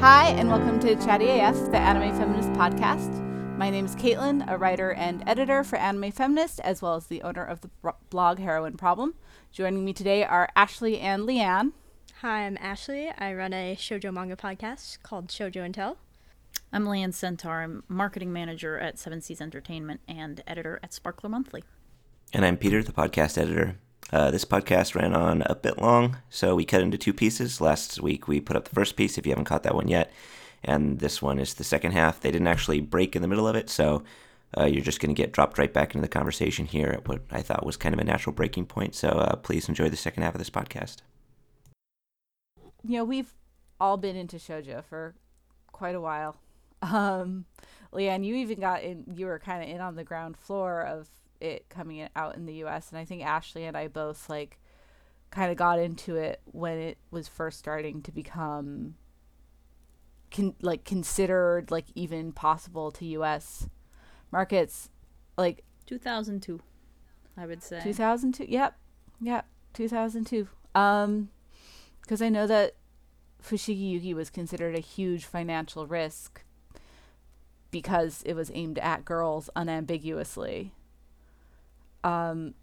Hi, and welcome to Chatty AF, the Anime Feminist podcast. My name is Caitlin, a writer and editor for Anime Feminist, as well as the owner of the blog Heroine Problem. Joining me today are Ashley and Lianne. Hi, I'm Ashley. I run a shoujo manga podcast called Shoujo and Tell. I'm Lianne Sentar. I'm marketing manager at Seven Seas Entertainment and editor at Sparkler Monthly. And I'm Peter, the podcast editor. Uh, this podcast ran on a bit long, so we cut into two pieces. Last week we put up the first piece, if you haven't caught that one yet, and this one is the second half. They didn't actually break in the middle of it, so uh, you're just going to get dropped right back into the conversation here at what I thought was kind of a natural breaking point. So uh, please enjoy the second half of this podcast. You know, we've all been into shojo for quite a while. Um, Lianne, you even got in, you were kind of in on the ground floor of it coming out in the US and I think Ashley and I both like kind of got into it when it was first starting to become con- like considered like even possible to US markets like 2002 I would say. 2002 yep yep 2002 um cuz I know that Fushigi Yugi was considered a huge financial risk because it was aimed at girls unambiguously um,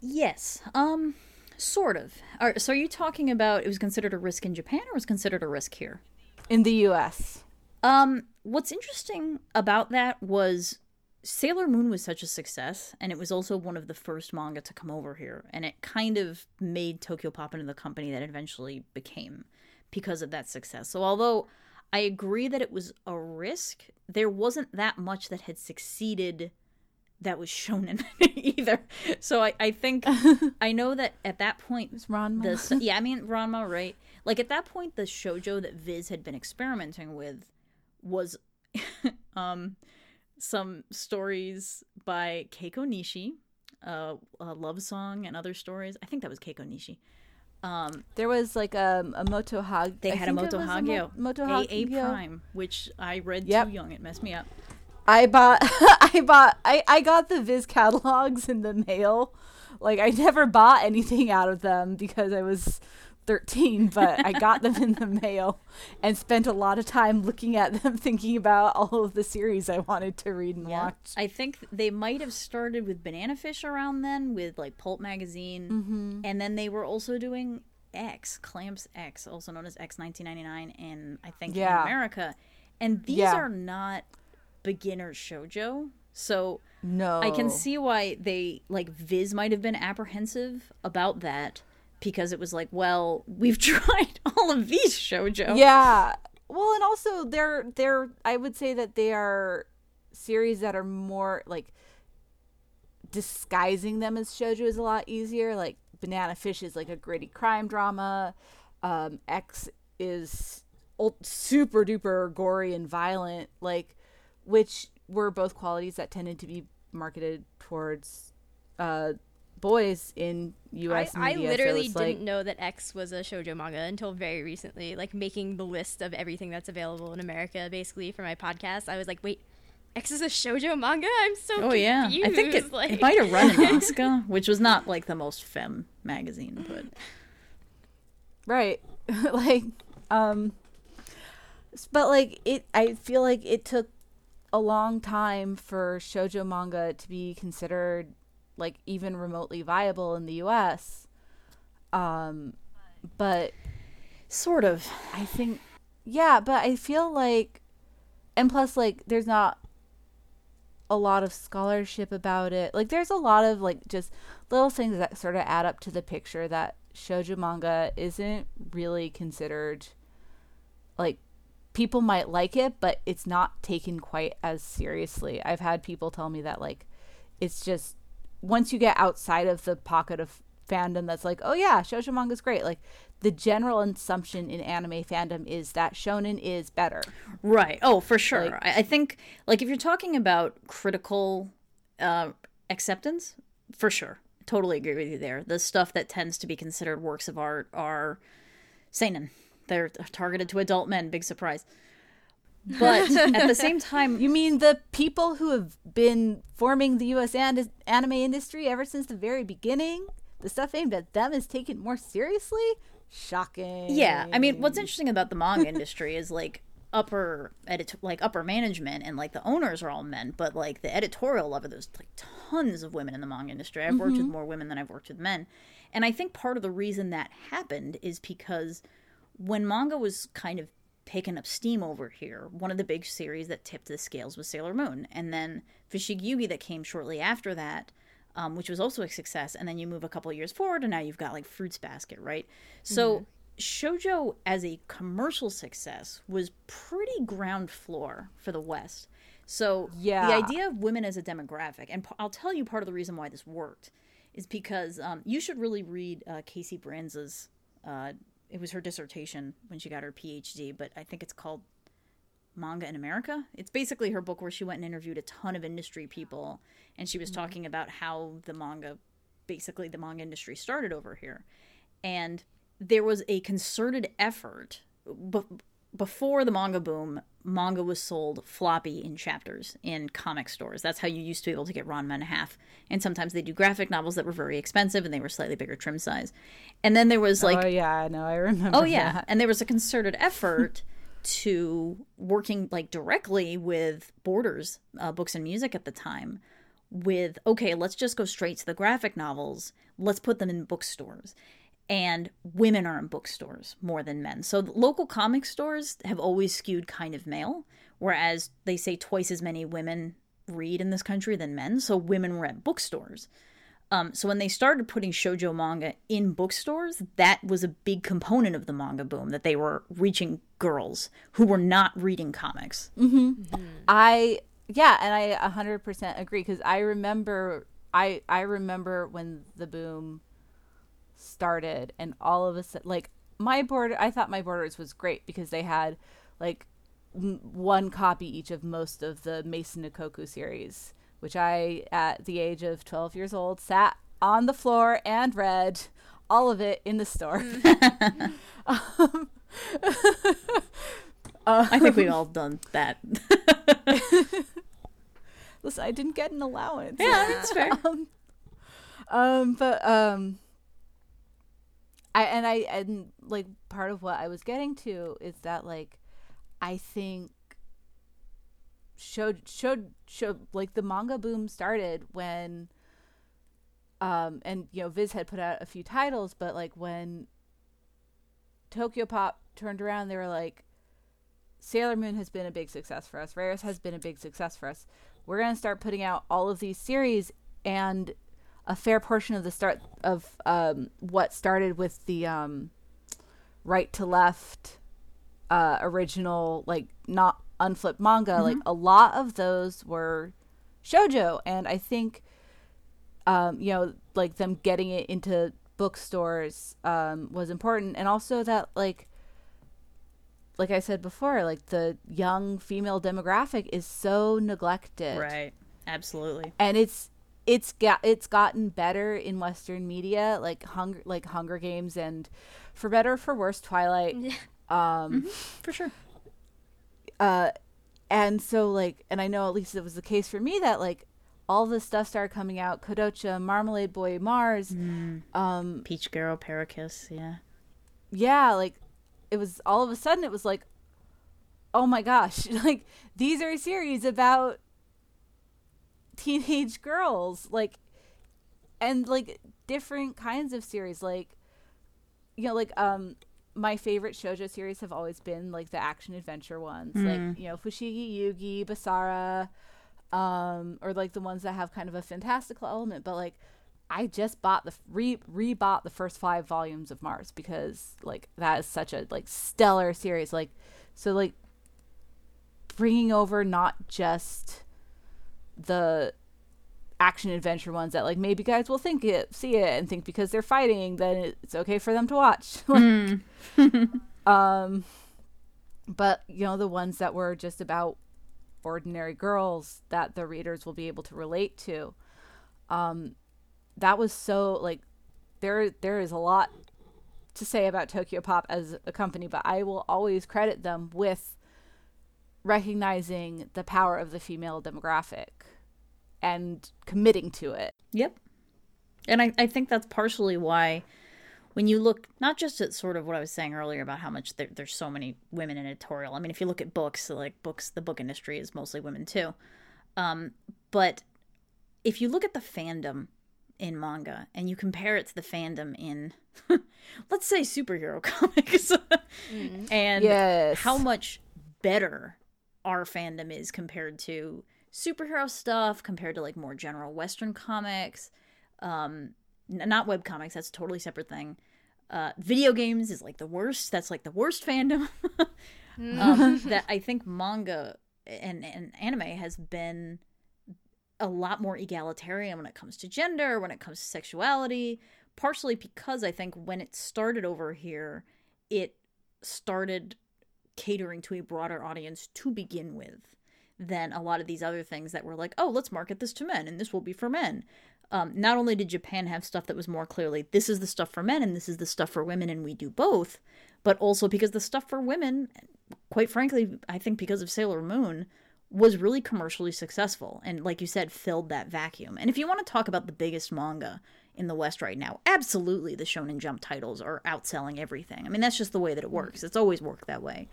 yes. Um, sort of. Are, so are you talking about it was considered a risk in Japan or was considered a risk here? In the U.S. Um, what's interesting about that was Sailor Moon was such a success, and it was also one of the first manga to come over here, and it kind of made Tokyo Pop into the company that it eventually became because of that success. So although I agree that it was a risk, there wasn't that much that had succeeded that was shown in either. So I, I think I know that at that point it's Ranma. The, yeah, I mean Ranma, right? Like at that point, the shojo that Viz had been experimenting with was um some stories by Keiko Nishi, uh, a love song and other stories. I think that was Keiko Nishi. Um, there was like a, a Moto Hag. They I had a Moto Hagio, a Moto Hagio, A Prime, which I read yep. too young. It messed me up. I bought I bought I, I got the Viz catalogs in the mail. Like I never bought anything out of them because I was 13, but I got them in the mail and spent a lot of time looking at them thinking about all of the series I wanted to read and yeah. watch. I think they might have started with Banana Fish around then with like Pulp magazine mm-hmm. and then they were also doing X, Clamp's X, also known as X 1999 in I think yeah. in America. And these yeah. are not beginner shojo. So no, I can see why they like Viz might have been apprehensive about that because it was like, well, we've tried all of these shojo. Yeah. Well, and also they're they're I would say that they are series that are more like disguising them as shojo is a lot easier. Like Banana Fish is like a gritty crime drama. Um, X is old, super duper gory and violent. Like which were both qualities that tended to be marketed towards uh, boys in U.S. I, media. I literally so didn't like, know that X was a shojo manga until very recently. Like making the list of everything that's available in America, basically for my podcast, I was like, wait. X is a shojo manga. I'm so oh confused. yeah. I think it, like... it might have run in Asuka, which was not like the most femme magazine, but right, like, um, but like it. I feel like it took a long time for shojo manga to be considered like even remotely viable in the US. Um but sort of I think yeah, but I feel like and plus like there's not a lot of scholarship about it. Like there's a lot of like just little things that sort of add up to the picture that shojo manga isn't really considered like people might like it, but it's not taken quite as seriously. I've had people tell me that like it's just once you get outside of the pocket of fandom that's like, oh yeah, shoujo manga is great. Like the general assumption in anime fandom is that shonen is better. Right. Oh, for sure. Like, I think like if you're talking about critical uh, acceptance, for sure, totally agree with you there. The stuff that tends to be considered works of art are seinen they're targeted to adult men. Big surprise. But at the same time, you mean the people who have been forming the U.S. An- anime industry ever since the very beginning? The stuff aimed at them is taken more seriously. Shocking. Yeah, I mean, what's interesting about the manga industry is like upper edit like upper management and like the owners are all men, but like the editorial level, there's like tons of women in the manga industry. I've worked with mm-hmm. more women than I've worked with men. And I think part of the reason that happened is because when manga was kind of picking up steam over here, one of the big series that tipped the scales was Sailor Moon. And then Fushigi Yugi that came shortly after that, um, which was also a success. And then you move a couple of years forward and now you've got like Fruits Basket, right? So shojo as a commercial success was pretty ground floor for the West. So Yeah. the idea of women as a demographic, and i'll tell you part of the reason why this worked, is because um, you should really read uh, Casey Brienza's. Uh, it was her dissertation when she got her PhD, but I think it's called Manga in America. It's basically her book where she went and interviewed a ton of industry people, and she was mm-hmm. talking about how the manga, basically the manga industry started over here, and there was a concerted effort b- before the manga boom manga was sold floppy in chapters in comic stores that's how you used to be able to get ranma and a half and sometimes they do graphic novels that were very expensive and they were slightly bigger trim size and then there was like oh yeah, I know. I remember. Oh yeah, that. and there was a concerted effort to working like directly with Borders uh, Books and Music at the time. With okay, let's just go straight to the graphic novels. Let's put them in bookstores, and women are in bookstores more than men. So the local comic stores have always skewed kind of male, whereas they say twice as many women read in this country than men. So women were at bookstores. Um, so when they started putting shojo manga in bookstores, that was a big component of the manga boom that they were reaching girls who were not reading comics. I yeah, and I a hundred percent agree because I remember I I remember when the boom started and all of a sudden like my border I thought my borders was great because they had like m- one copy each of most of the Maison Ikkoku series, which I at the age of twelve years old sat on the floor and read all of it in the store. um, I think we've all done that. Listen, I didn't get an allowance. yeah, that's fair. um, um but um i and i and like part of what i was getting to is that like i think showed showed showed like the manga boom started when um and you know viz had put out a few titles but like when tokyo pop turned around they were like sailor moon has been a big success for us. Rayearth has been a big success for us. We're going to start putting out all of these series and a fair portion of the start of um, what started with the um, right to left uh, original like not unflipped manga like a lot of those were shojo and i think um, you know like them getting it into bookstores um, was important and also that like like i said before like the young female demographic is so neglected Right. Absolutely. and it's it's got it's gotten better in western media like hunger like hunger games and for better or for worse twilight. Um For sure. uh and so like and i know at least it was the case for me that like all this stuff started coming out. Kodocha marmalade boy mars. Um Peach Girl, Parakiss, yeah. yeah like it was all of a sudden it was like oh my gosh like these are a series about teenage girls like and like different kinds of series like you know like um my favorite shojo series have always been like the action adventure ones like you know fushigi yugi basara um or like the ones that have kind of a fantastical element but like I just bought the re rebought the first five volumes of Mars because like that is such a like stellar series. Like so like bringing over not just the action adventure ones that like maybe guys will think it see it and think because they're fighting then it's okay for them to watch. like, um but you know the ones that were just about ordinary girls that the readers will be able to relate to um that was so like there there is a lot to say about Tokyo Pop as a company, but I will always credit them with recognizing the power of the female demographic and committing to it. Yep. And I, I think that's partially why when you look not just at sort of what I was saying earlier about how much there, there's so many women in editorial. I mean, if you look at books, like books, the book industry is mostly women too. Um, but if you look at the fandom in manga and you compare it to the fandom in, let's say, superhero comics, and Yes. how much better our fandom is compared to superhero stuff, compared to like more general Western comics, um, n- not web comics. That's a totally separate thing. Uh, video games is like the worst. That's like the worst fandom. um, that I think manga and, and anime has been a lot more egalitarian when it comes to gender, when it comes to sexuality, partially because I think when it started over here, it started catering to a broader audience to begin with than a lot of these other things that were like, oh, let's market this to men and this will be for men. Um, not only did Japan have stuff that was more clearly, this is the stuff for men and this is the stuff for women, and we do both, but also because the stuff for women, quite frankly, I think because of Sailor Moon, was really commercially successful and, like you said, filled that vacuum. And if you want to talk about the biggest manga in the West right now, absolutely the Shonen Jump titles are outselling everything. I mean, that's just the way that it works. It's always worked that way.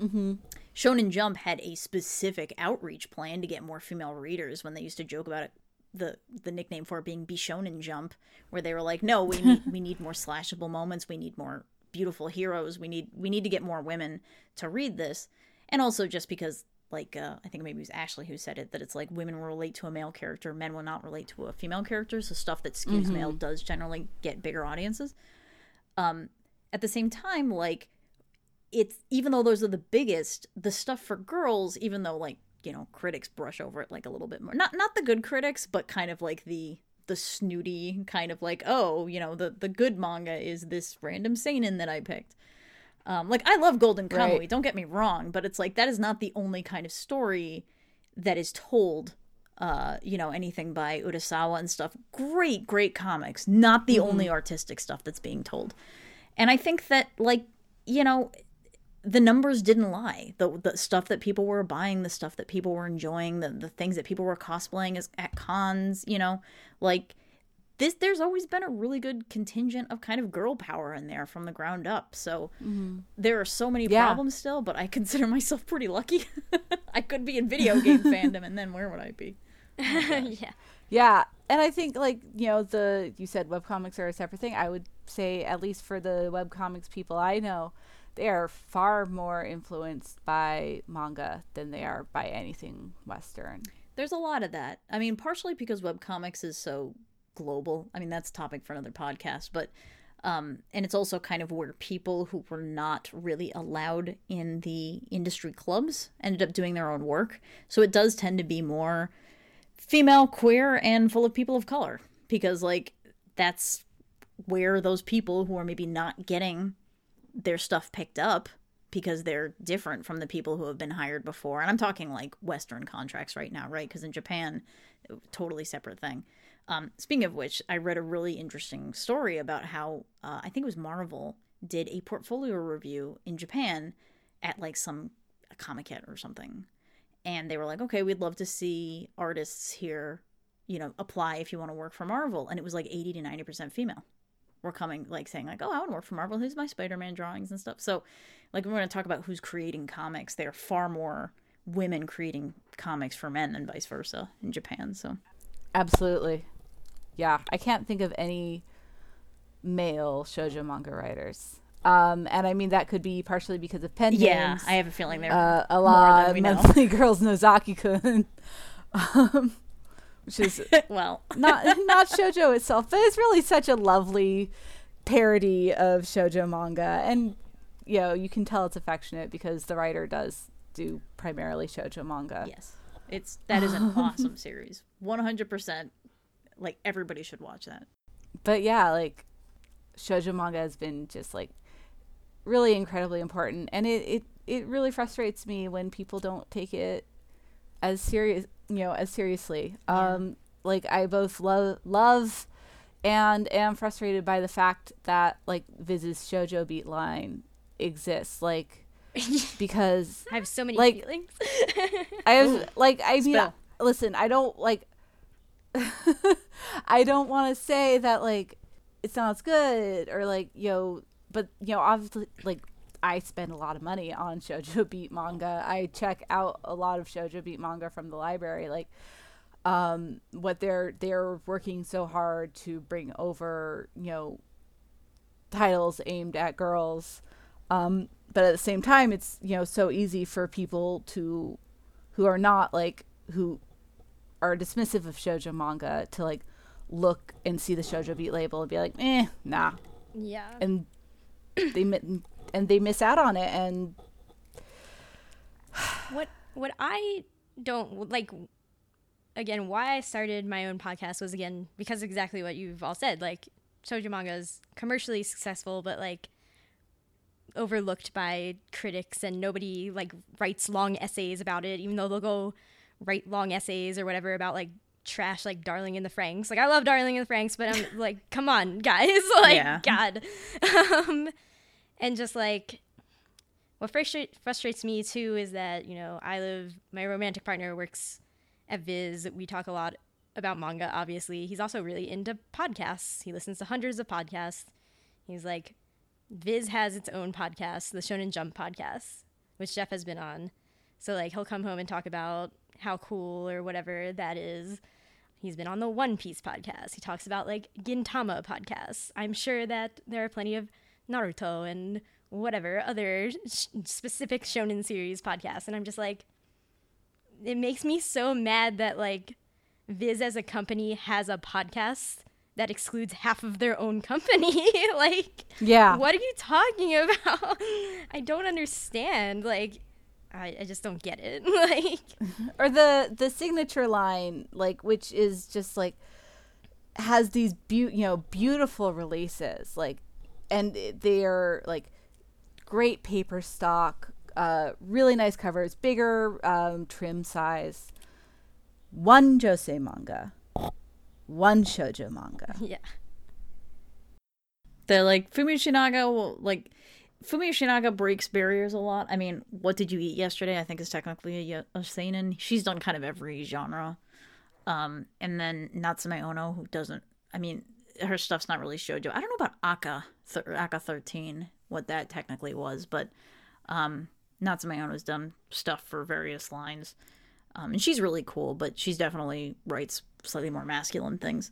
Mm-hmm. Shonen Jump had a specific outreach plan to get more female readers when they used to joke about it. The the nickname for it being Bishonen Jump, where they were like, no, we need we need more slashable moments, we need more beautiful heroes, we need we need to get more women to read this, and also just because like uh, I think maybe it was Ashley who said it that it's like women will relate to a male character, men will not relate to a female character, so stuff that skews male does generally get bigger audiences. Um, at the same time, like it's even though those are the biggest, the stuff for girls, even though like you know critics brush over it like a little bit more, not not the good critics, but kind of like the the snooty kind of like oh you know the the good manga is this random seinen that I picked. Um, like I love Golden Kamuy, Right. don't get me wrong, but it's like that is not the only kind of story that is told. Uh, you know anything by Urasawa and stuff. Great, great comics. Not the only artistic stuff that's being told. And I think that like you know the numbers didn't lie. The the stuff that people were buying, the stuff that people were enjoying, the the things that people were cosplaying as at cons, you know, like this there's always been a really good contingent of kind of girl power in there from the ground up. So mm-hmm. there are so many Yeah. problems still, but I consider myself pretty lucky. I could be in video game fandom and then where would I be? Oh yeah. Yeah, and I think like you know the you said webcomics are a separate thing. I would say at least for the webcomics people I know, they are far more influenced by manga than they are by anything Western. There's a lot of that. I mean, partially because webcomics is so global. I mean, that's topic for another podcast, but um and it's also kind of where people who were not really allowed in the industry clubs ended up doing their own work. So it does tend to be more female, queer, and full of people of color because like that's where those people who are maybe not getting their stuff picked up because they're different from the people who have been hired before. And I'm talking like Western contracts right now, right? Because in Japan, totally separate thing. Um, speaking of which, I read a really interesting story about how uh, I think it was Marvel did a portfolio review in Japan at like some comic kit or something. And they were like, okay, we'd love to see artists here, you know, apply if you want to work for Marvel. And it was like 80 to 90% female were coming, like saying, like, oh, I want to work for Marvel. Who's my Spider Man drawings and stuff. So, like, we're going to talk about who's creating comics. There are far more women creating comics for men than vice versa in Japan. So, Absolutely. Yeah, I can't think of any male shoujo manga writers. Um, and I mean that could be partially because of pen yeah, names. I have a feeling there uh, a lot of we know. monthly girls Nozaki-kun, um, which is well, not not shojo itself, but it's really such a lovely parody of shojo manga, and you know you can tell it's affectionate because the writer does do primarily shojo manga. yes, it's that is an awesome series. One hundred percent. Like everybody should watch that. But yeah, like shoujo manga has been just like really incredibly important, and it it it really frustrates me when people don't take it as serious, you know, as seriously. Um, like I both love love and am frustrated by the fact that like Viz's shojo beat line exists, like because I have so many Like- feelings. I have like I mean Spill. listen, I don't like I don't want to say that like it sounds good or like yo, but you know obviously like I spend a lot of money on Shoujo Beat manga. I check out a lot of Shoujo Beat manga from the library. Like um what they're they're working so hard to bring over, you know, titles aimed at girls. Um but at the same time it's, you know, so easy for people to who are not like who are dismissive of shoujo manga to like look and see the shoujo beat label and be like, "Eh, nah." Yeah. And they and they miss out on it and what what I don't like again why I started my own podcast was again because exactly what you've all said like shoujo manga is commercially successful but like overlooked by critics and nobody like writes long essays about it even though they'll go write long essays or whatever about like trash like Darling in the Franxx. Like I love Darling in the Franxx, but I'm like, come on, guys. like Yeah. God. um and just like what frustrate, frustrates me too is that, you know, I live my romantic partner works at Viz. We talk a lot about manga, obviously. He's also really into podcasts. He listens to hundreds of podcasts. He's like Viz has its own podcast, the Shonen Jump podcast, which Jeff has been on. So like he'll come home and talk about how cool or whatever that is. He's been on the One Piece podcast. He talks about like Gintama podcasts. I'm sure that there are plenty of Naruto and whatever other sh- specific shonen series podcasts and I'm just like it makes me so mad that like Viz as a company has a podcast that excludes half of their own company. like yeah. what are you talking about? I don't understand. Like, I, I just don't get it. like, or the the signature line like which is just like has these beau- you know beautiful releases like and they are like great paper stock uh really nice covers bigger um trim size one josei manga one shoujo manga yeah. They're like Fumi Yoshinaga will like Fumi Yoshinaga breaks barriers a lot. I mean, what did you eat yesterday? I think is technically a, a seinen. She's done kind of every genre. Um, and then Natsume Ono, who doesn't. I mean, her stuff's not really shoujo. I don't know about ACCA th- ACCA thirteen, what that technically was, but um, Natsume Ono's done stuff for various lines. Um, and she's really cool, but she's definitely writes slightly more masculine things.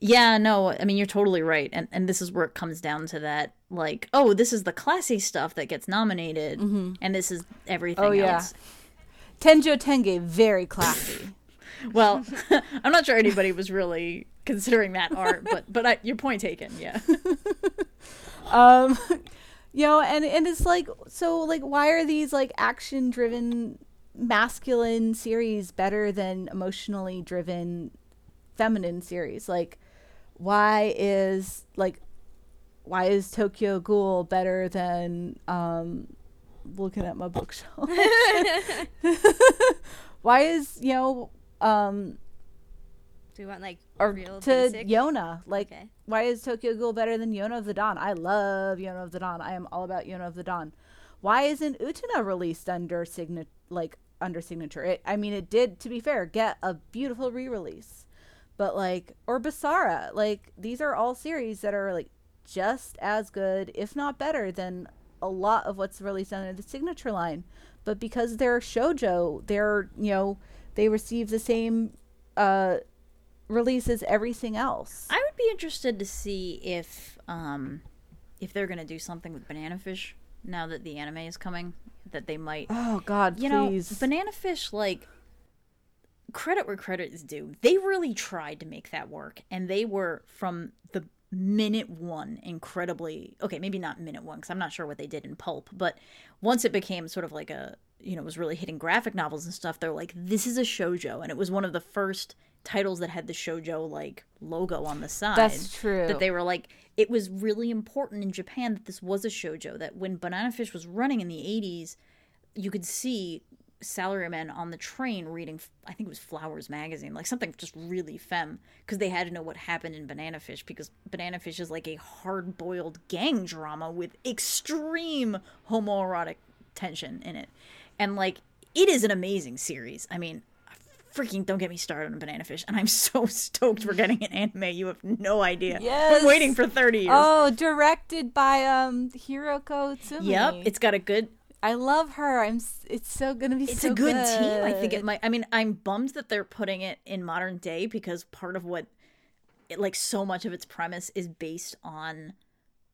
Yeah, no, I mean you're totally right, and and this is where it comes down to that, like, oh, this is the classy stuff that gets nominated, and this is everything Oh, yeah. else. tenjo tenge very classy Well, I'm not sure anybody was really considering that art, but but I, your point taken, yeah. um you know and and it's like so like why are these like action driven masculine series better than emotionally driven feminine series like why is like why is tokyo ghoul better than um looking at my bookshelf why is you know um Do we want like or real to basic? Yona. Like, Okay. why is Tokyo Ghoul better than Yona of the Dawn? I love Yona of the Dawn. I am all about Yona of the Dawn. Why isn't Utena released under signature? Like under signature? It, I mean, it did. To be fair, get a beautiful re-release, but like or Basara. Like these are all series that are like just as good, if not better, than a lot of what's released under the signature line. But because they're shojo, they're you know they receive the same uh release as everything else. I would be interested to see if um if they're gonna do something with Banana Fish now that the anime is coming. That they might Oh God, you please. know, Banana Fish, like credit where credit is due. They really tried to make that work, and they were from the minute one incredibly okay. Maybe not minute one because I'm not sure what they did in pulp, but once it became sort of like a you know was really hitting graphic novels and stuff, they're like, this is a shojo, and it was one of the first titles that had the shojo like logo on the side. That's true. That they were like, it was really important in Japan that this was a shojo. That when Banana Fish was running in the 80s, you could see salarymen on the train reading i think it was flowers magazine like something just really femme because they had to know what happened in banana fish because banana fish is like a hard-boiled gang drama with extreme homoerotic tension in it and like it is an amazing series i mean freaking don't get me started on Banana Fish. And I'm so stoked we're getting an anime. You have no idea. yes. i'm waiting for 30 years. Oh, directed by um Hiroko Utsumi. yep. It's got a good I love her. I'm. It's so gonna be. It's so a good, team. I think it might. I mean, I'm bummed that they're putting it in modern day because part of what, it, like, so much of its premise is based on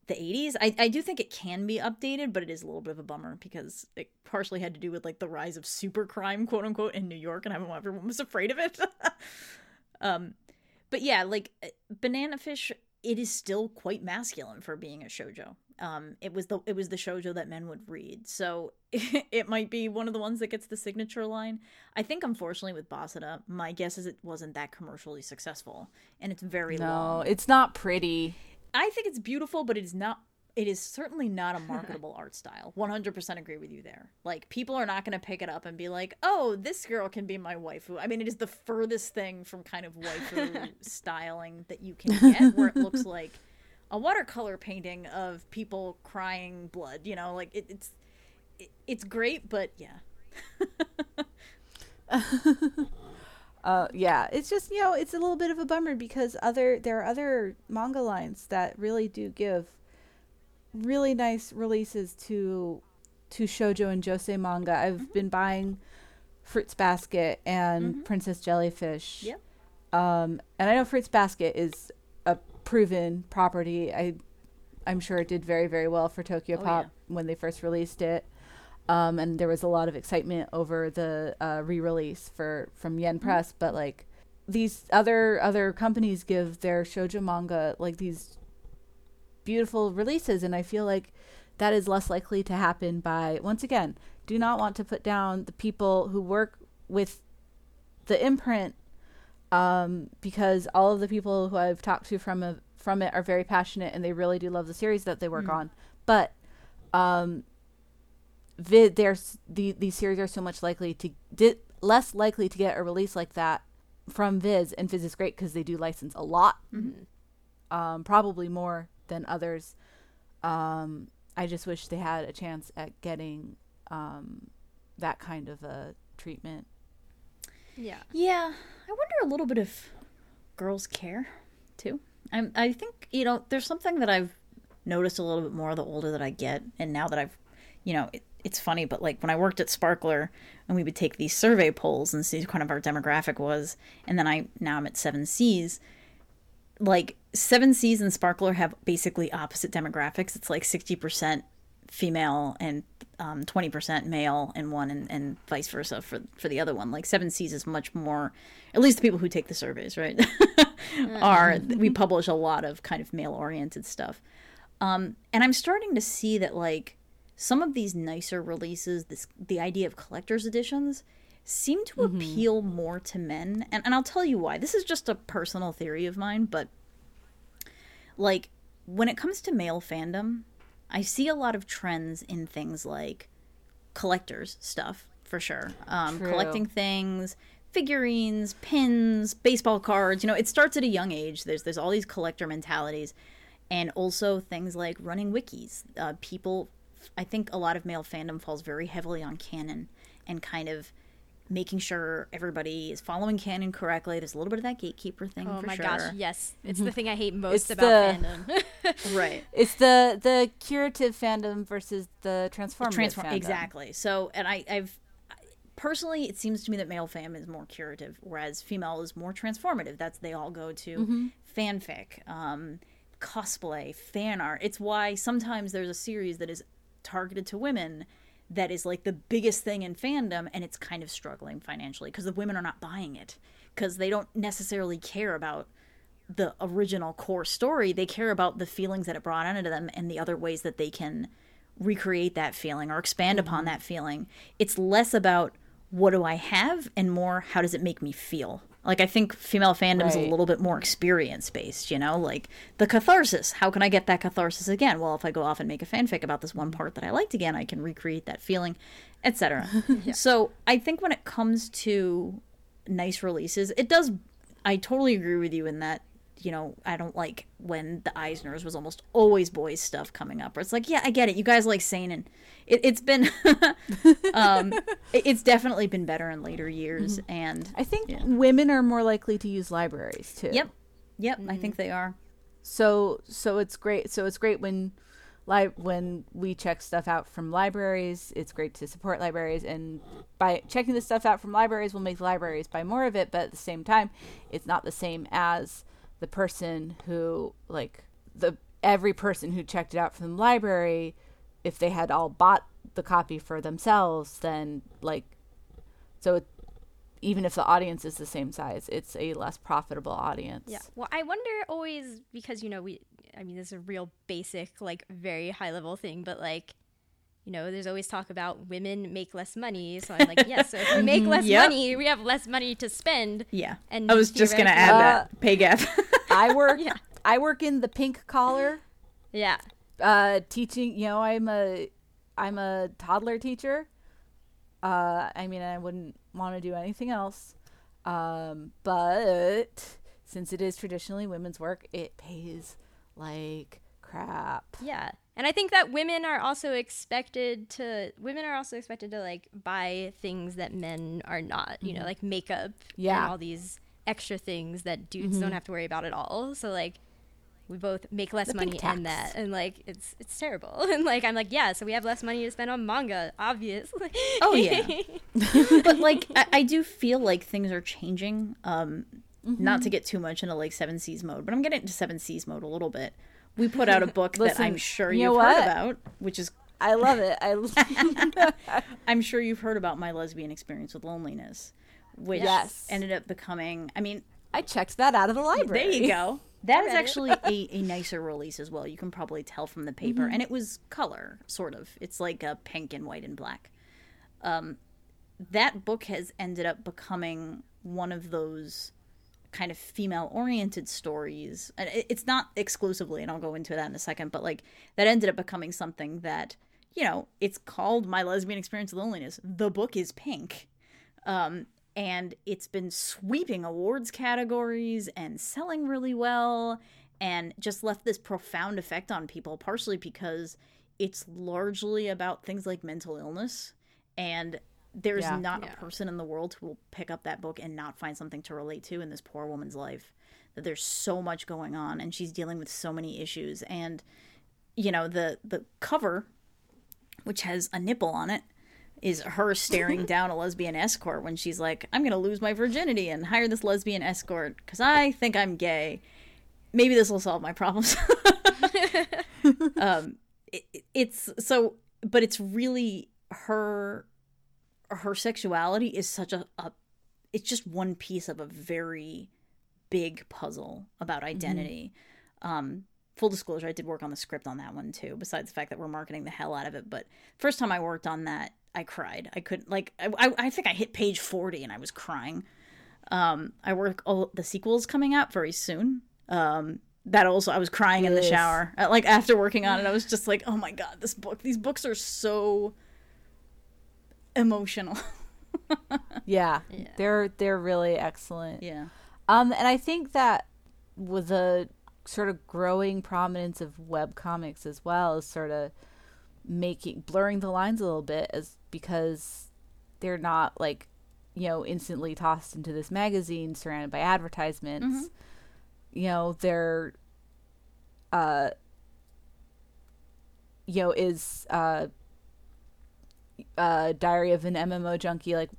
the 80s. I, I do think it can be updated, but it is a little bit of a bummer because it partially had to do with like the rise of super crime, quote unquote, in New York, and everyone everyone was afraid of it. um, but yeah, like uh, Banana Fish, it is still quite masculine for being a shojo. Um, it was the it was the shojo that men would read, so it might be one of the ones that gets the signature line. I think, unfortunately, with Basara, my guess is it wasn't that commercially successful, and it's very No, long. it's not pretty. I think it's beautiful, but it is not. It is certainly not a marketable art style. One hundred percent agree with you there. Like people are not going to pick it up and be like, "Oh, this girl can be my waifu." I mean, it is the furthest thing from kind of waifu styling that you can get, where it looks like a watercolor painting of people crying blood. You know, like it, it's it, it's great, but yeah, Uh, yeah, it's just you know it's a little bit of a bummer because other there are other manga lines that really do give really nice releases to to shojo and josei manga. I've been buying Fruits Basket and Princess Jellyfish. Yep. Um, and I know Fruits Basket is proven property. I I'm sure it did very very well for Tokyo Oh, Pop when they first released it. Um, and there was a lot of excitement over the uh, re-release for from Yen Mm-hmm. Press, but like these other other companies give their shoujo manga like these beautiful releases, and I feel like that is less likely to happen by once again. Do not want to put down the people who work with the imprint, um, because all of the people who I've talked to from a, from it are very passionate and they really do love the series that they work on. But um, vid there's the these series are so much likely to di- less likely to get a release like that from Viz, and Viz is great because they do license a lot, um, probably more than others. Um, I just wish they had a chance at getting um, that kind of a treatment. Yeah. Yeah, I wonder a little bit if girls care too. I I think you know there's something that I've noticed a little bit more the older that I get, and now that I've, you know, it, it's funny, but like when I worked at Sparkler and we would take these survey polls and see kind of our demographic was, and then I now I'm at Seven Seas. Like Seven Seas and Sparkler have basically opposite demographics. It's like sixty percent female and um, 20% male in one and, and vice versa for for the other one. Like seven seas is much more at least the people who take the surveys right are we publish a lot of kind of male oriented stuff. Um, and i'm starting to see that like some of these nicer releases this the idea of collector's editions seem to appeal more to men. And, and i'll tell you why. This is just a personal theory of mine but like when it comes to male fandom I see a lot of trends in things like collectors stuff for sure. Um, collecting things, figurines, pins, baseball cards. You know, it starts at a young age. There's there's all these collector mentalities, and also things like running wikis. Uh, people, I think a lot of male fandom falls very heavily on canon and kind of making sure everybody is following canon correctly. There's a little bit of that gatekeeper thing. Oh for my sure. gosh, yes. It's the thing I hate most It's about the- fandom. right. It's the the curative fandom versus the transformative transform fandom. exactly so and i i've personally it seems to me that male fam is more curative whereas female is more transformative that's they all go to fanfic um cosplay fan art it's why sometimes there's a series that is targeted to women that is like the biggest thing in fandom and it's kind of struggling financially because the women are not buying it because they don't necessarily care about the original core story. They care about the feelings that it brought into them and the other ways that they can recreate that feeling or expand upon mm-hmm. that feeling. It's less about what do i have? and more how does it make me feel like i think female fandom is a little bit more experience based you know? Like the catharsis. How can i get that catharsis again? Well if i go off and make a fanfic about this one part that i liked again i can recreate that feeling etc so i think when it comes to nice releases it does i totally agree with you in that you know, I don't like when the Eisners was almost always boys stuff coming up. Where it's like, yeah, I get it. You guys like seinen. It, it's been, um, it- it's definitely been better in later years. And I think women are more likely to use libraries too. yep, yep, I think they are. So so it's great. So it's great when li- when we check stuff out from libraries. It's great to support libraries, and by checking this stuff out from libraries, we'll make libraries buy more of it. But at the same time, it's not the same as the person who like the every person who checked it out from the library. If they had all bought the copy for themselves, then like so. It, even if the audience is the same size, it's a less profitable audience. Yeah. Well, I wonder always because you know we. I mean, this is a real basic, like very high level thing, but like, you know, there's always talk about women make less money. So I'm like, yes. So if we make less Yep. money, we have less money to spend. Yeah. And I was just gonna add theoretically- that pay gap. I work. yeah. I work in the pink collar, Yeah. uh, teaching. You know, I'm a, I'm a toddler teacher. Uh, I mean, I wouldn't want to do anything else. Um, but since it is traditionally women's work, it pays like crap. Yeah. And I think that women are also expected to women are also expected to like buy things that men are not, you know, mm-hmm. like makeup Yeah. and all these extra things that dudes don't mm-hmm. have to worry about at all. So like we both make less The money in that and like it's it's terrible. And like I'm like, yeah, so we have less money to spend on manga, obviously. Oh, yeah. but like I, I do feel like things are changing um not to mm-hmm. get too much into like seven seas mode but i'm getting into seven seas mode a little bit we put out a book that i'm sure you you've know heard about which is I love it. I i'm sure you've heard about my lesbian experience with loneliness which Yes. ended up becoming i mean I checked that out of the library. there you go. That is actually a, a nicer release as well. You can probably tell from the paper. And it was color sort of. It's like a pink and white and black. Um, that book has ended up becoming one of those kind of female oriented stories and it's not exclusively and i'll go into that in a second but like that ended up becoming something that you know it's called my lesbian experience of loneliness. The book is pink. Um, and it's been sweeping awards categories and selling really well and just left this profound effect on people partially because it's largely about things like mental illness and there's Yeah. not Yeah. a person in the world who will pick up that book and not find something to relate to in this poor woman's life that there's so much going on and she's dealing with so many issues and you know the the cover which has a nipple on it is her staring down a lesbian escort when she's like i'm gonna lose my virginity and hire this lesbian escort because i think i'm gay maybe this will solve my problems um it, it's so but it's really her her sexuality is such a, a it's just one piece of a very big puzzle about identity. Um full disclosure i did work on the script on that one too besides the fact that we're marketing the hell out of it but first time i worked on that i cried. I couldn't like i, I, think i hit page 40 and i was crying. Um i work all the sequels coming out very soon. Um that also i was crying in the shower Uh, like after working on it i was just like oh my god this book these books are so emotional. Yeah, they're they're really excellent. yeah. Um, and I think that with the sort of growing prominence of web comics as well is sort of making blurring the lines a little bit as because they're not like you know instantly tossed into this magazine surrounded by advertisements. You know they're uh you know is uh uh diary of an mmo junkie like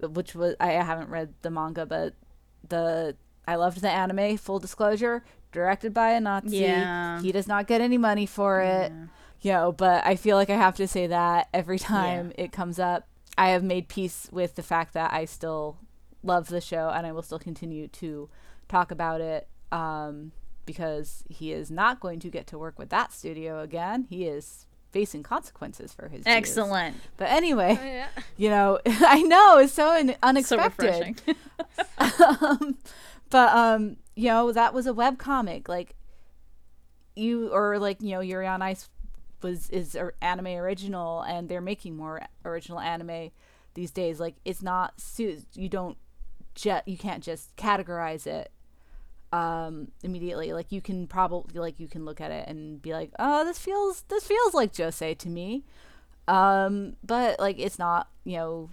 which was I haven't read the manga, but the I loved the anime. Full disclosure, directed by a Nazi. Yeah. He does not get any money for it. You know, but I feel like I have to say that every time it comes up. I have made peace with the fact that I still love the show and I will still continue to talk about it um, because he is not going to get to work with that studio again. He is facing consequences for his views. excellent But anyway, yeah. you know, I know it's so un- unexpected. refreshing um, but um, you know, that was a web comic. Like you or like you know, Yuri on Ice was is a anime original, and they're making more original anime these days. Like it's not su- you don't just you can't just categorize it um immediately like you can probably like you can look at it and be like oh this feels this feels like josei to me. Um but like it's not you know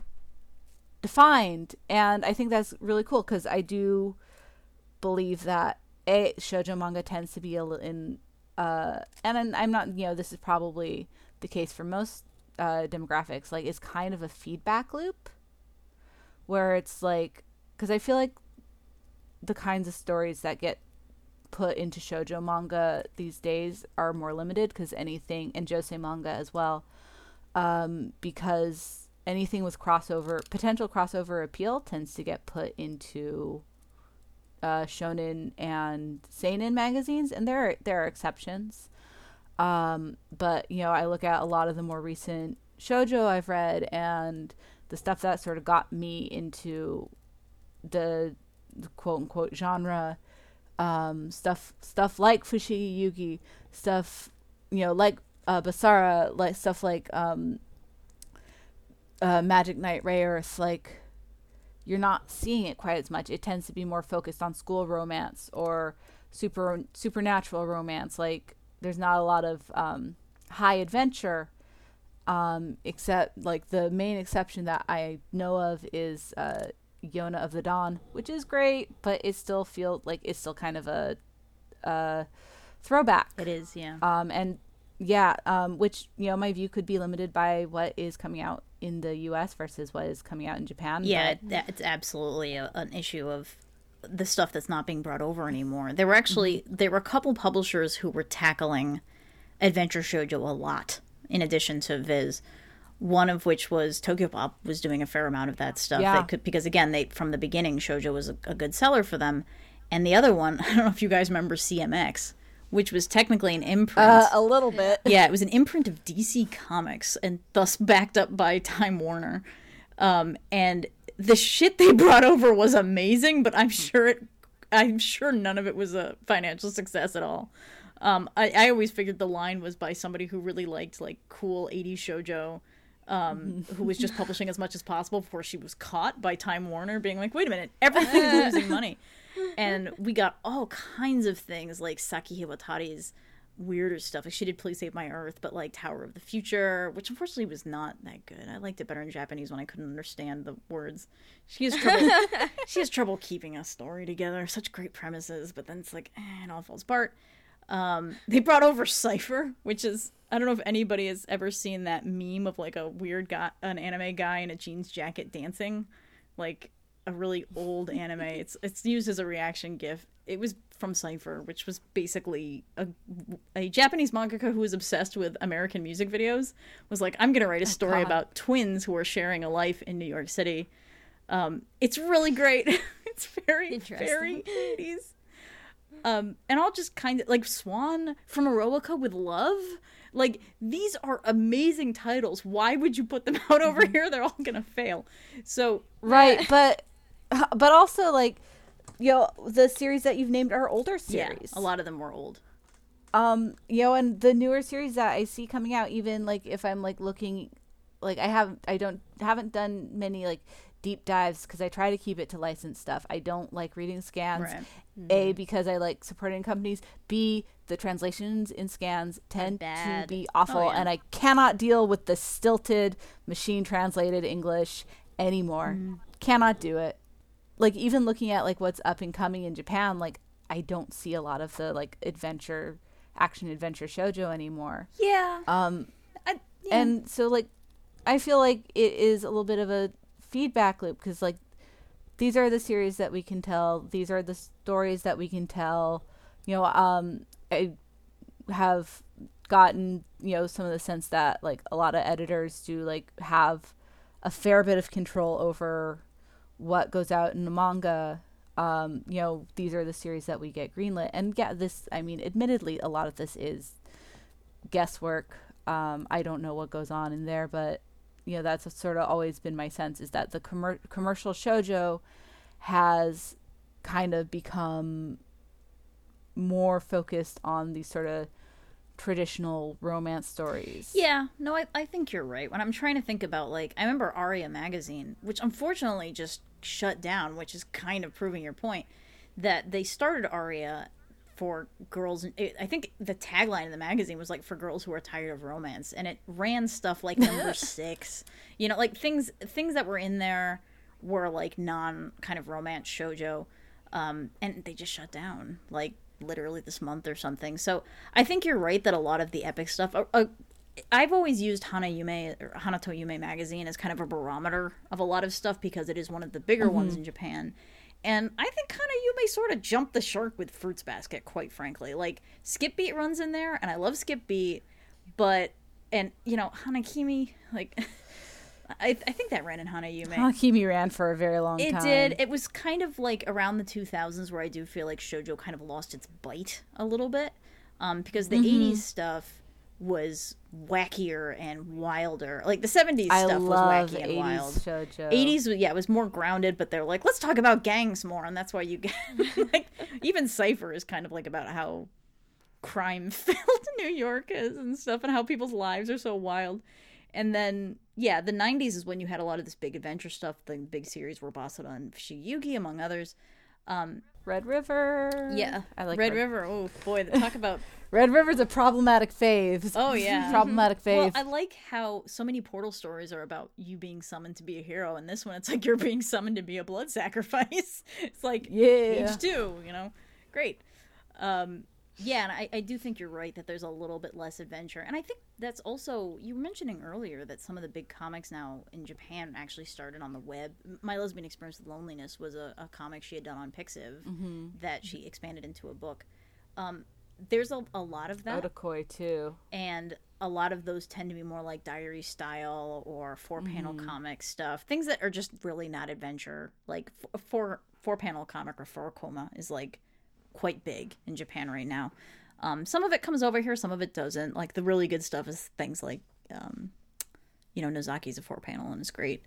defined. And i think that's really cool because i do believe that a shojo manga tends to be a in uh and i'm not you know this is probably the case for most uh demographics. Like it's kind of a feedback loop where it's like because i feel like the kinds of stories that get put into shojo manga these days are more limited because anything and josei manga as well um, because anything with crossover potential crossover appeal tends to get put into uh, shonen and seinen magazines and there are, there are exceptions. Um, but you know i look at a lot of the more recent shojo i've read and the stuff that sort of got me into the quote unquote genre um, stuff stuff like Fushigi Yugi, stuff you know like uh, Basara, like stuff like um, uh, Magic Knight Rayearth, like you're not seeing it quite as much. It tends to be more focused on school romance or super supernatural romance. Like there's not a lot of um, high adventure, um, except like the main exception that I know of is uh, Yona of the Dawn, which is great, but it still feels like it's still kind of a, a throwback. It is, yeah. Um, and yeah, um, which you know my view could be limited by what is coming out in the U.S. versus what is coming out in Japan. Yeah, that, it's absolutely a, an issue of the stuff that's not being brought over anymore. There were actually there were a couple publishers who were tackling adventure shoujo a lot, in addition to Viz. One of which was Tokyo Pop was doing a fair amount of that stuff. Yeah. They could, because again, they from the beginning shoujo was a, a good seller for them. And the other one, I don't know if you guys remember CMX, which was technically an imprint. uh, a little bit. yeah, it was an imprint of DC Comics and thus backed up by Time Warner. Um, and the shit they brought over was amazing, but I'm sure it, I'm sure none of it was a financial success at all. Um, I, I always figured the line was by somebody who really liked like cool 80s shojo, um, who was just publishing as much as possible before she was caught by Time Warner being like, wait a minute, everything's losing money. And we got all kinds of things like Saki Hiwatari's weirder stuff. Like she did Please Save My Earth, but like Tower of the Future, which unfortunately was not that good. I liked it better in Japanese when I couldn't understand the words. She has trouble. she has trouble keeping a story together. Such great premises, but then it's like, eh, it all falls apart. Um, they brought over Cipher, which is I don't know if anybody has ever seen that meme of like a weird guy, an anime guy in a jeans jacket dancing, like a really old anime. It's it's used as a reaction gif. It was from Cipher, which was basically a, a Japanese mangaka who was obsessed with American music videos. Was like, I'm gonna write a story God. about twins who are sharing a life in New York City. Um, it's really great. it's very very 80s. Um, and I'll just kind of like Swan from Eroica with Love. Like these are amazing titles. Why would you put them out over here? They're all gonna fail. So right, but but also like you know the series that you've named are older series. yeah, a lot of them were old. um you know and the newer series that i see coming out even like if i'm like looking like i have i don't haven't done many like deep dives because i try to keep it to licensed stuff i don't like reading scans Right. a because i like supporting companies b the translations in scans tend to be awful Oh, yeah. and i cannot deal with the stilted machine translated english anymore Mm. cannot do it like even looking at like what's up and coming in Japan, like I don't see a lot of the like adventure, action adventure shojo anymore. Yeah. Um, I, yeah. and so like I feel like it is a little bit of a feedback loop because like these are the series that we can tell, these are the stories that we can tell. You know, um, I have gotten you know some of the sense that like a lot of editors do like have a fair bit of control over what goes out in the manga. Um you know these are the series that we get greenlit. And yeah this i mean admittedly a lot of this is guesswork. Um i don't know what goes on in there but you know that's sort of always been my sense is that the commer- commercial shojo has kind of become more focused on these sort of traditional romance stories Yeah, no, I, I think you're right. When I'm trying to think about, like, I remember Aria magazine, which unfortunately just shut down, which is kind of proving your point. that they started Aria for girls. It, I think the tagline of the magazine was like for girls who are tired of romance, and it ran stuff like number six. You know, like things things that were in there were like non kind of romance shojo, um, and they just shut down like literally this month or something. So I think you're right that a lot of the epic stuff. Uh, uh, I've always used Hana Yume or Hana to Yume magazine as kind of a barometer of a lot of stuff because it is one of the bigger ones in Japan. And I think Hana Yume sort of jumped the shark with Fruits Basket, quite frankly. Like Skip Beat runs in there, and I love Skip Beat, but and you know Hanakimi, like I, I think that ran in Hana Yume. Hakimi ran for a very long It time. It did. It was kind of like around the 2000s where I do feel like shojo kind of lost its bite a little bit, um, because the Mm-hmm. 80s stuff was wackier and wilder. Like the 70s I stuff was wacky and 80s wild. shoujo. 80s, yeah, it was more grounded, but they're like, let's talk about gangs more, and that's why you get like even Cipher is kind of like about how crime filled New York is and stuff, and how people's lives are so wild. And then, yeah, the 90s is when you had a lot of this big adventure stuff. The big series were Basara and Shiyugi, among others. Red River. Yeah, I like Red Red, River. Oh boy, talk about. Red River's a problematic fave. Oh, yeah. problematic well, fave. I like how so many portal stories are about you being summoned to be a hero, and this one it's like you're being summoned to be a blood sacrifice. It's like Yeah. age two, you know, great. Um, yeah, and I, I do think you're right that there's a little bit less adventure, and I think that's also you were mentioning earlier that some of the big comics now in Japan actually started on the web. My lesbian experience with loneliness was a, a comic she had done on Pixiv that she expanded into a book. Um, there's a, a lot of that Wotakoi too. and a lot of those tend to be more like diary style or four panel comic stuff things that are just really not adventure like f- four four panel comic or four koma is like quite big in japan right now. Um, some of it comes over here some of it doesn't. Like the really good stuff is things like um, you know nozaki's a four panel and it's great.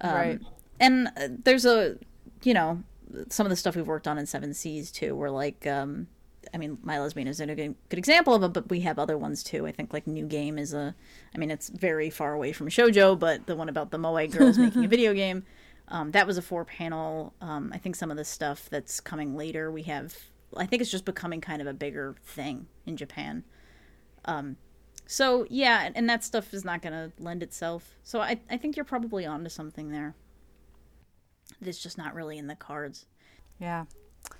Um, right. and uh, there's a you know some of the stuff we've worked on in seven seas too where like um i mean my lesbian is a good, good example of it but we have other ones too. I think like new game is a i mean it's very far away from shojo but the one about the moe girls making a video game um, that was a four panel um, i think some of the stuff that's coming later we have i think it's just becoming kind of a bigger thing in japan um, so yeah and, and that stuff is not going to lend itself so I, I think you're probably onto something there that's just not really in the cards Yeah.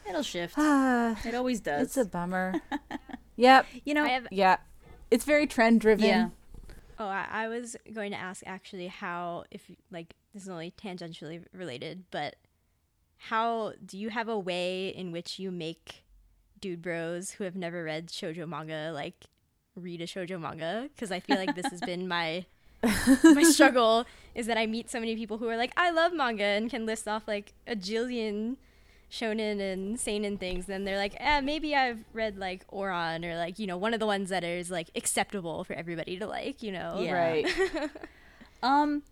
it'll shift it always does it's a bummer. yep. you know I have Yeah. It's very trend driven. yeah Oh, I, I was going to ask actually how, if like this is only tangentially related, but how do you have a way in which you make dude bros who have never read shoujo manga like read a shoujo manga? Because I feel like this has been my my struggle is that I meet so many people who are like, I love manga and can list off like a jillion shonen and seinen things. Then they're like, eh, maybe I've read like Ouran or like, you know, one of the ones that is like acceptable for everybody to like, you know. Yeah. Right. Um,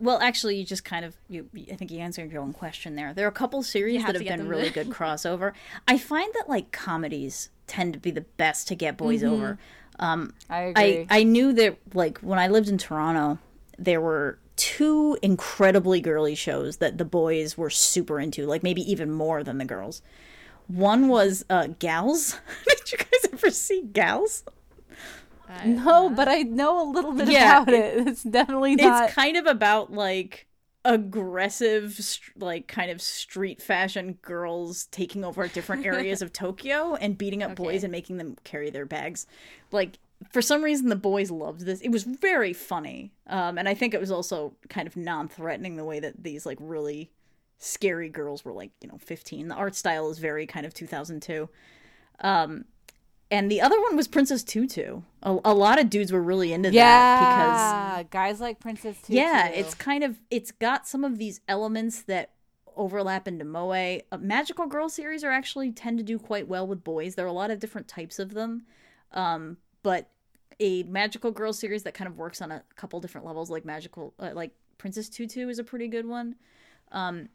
well, actually, you just kind of you. I think you answered your own question there. There are a couple series have that have been really good crossover. I find that like comedies tend to be the best to get boys over. Um, I agree. I I knew that like when I lived in Toronto, there were two incredibly girly shows that the boys were super into, like maybe even more than the girls. One was uh, Gals. Did you guys ever see Gals? No, but I know a little bit Yeah, about it. It's definitely not. it's kind of about like aggressive like kind of street fashion girls taking over different areas of Tokyo and beating up boys and making them carry their bags. Like for some reason the boys loved this. It was very funny um and i think it was also kind of non-threatening the way that these like really scary girls were like you know 15 the art style is very kind of 2002 um and the other one was princess tutu a, a lot of dudes were really into that because guys like Princess Tutu. yeah, it's kind of it's got some of these elements that overlap into moe. Uh, Magical Girl series are actually tend to do quite well with boys. There are a lot of different types of them, um, but a Magical Girl series that kind of works on a couple different levels, like Magical, uh, like Princess Tutu, is a pretty good one. Um,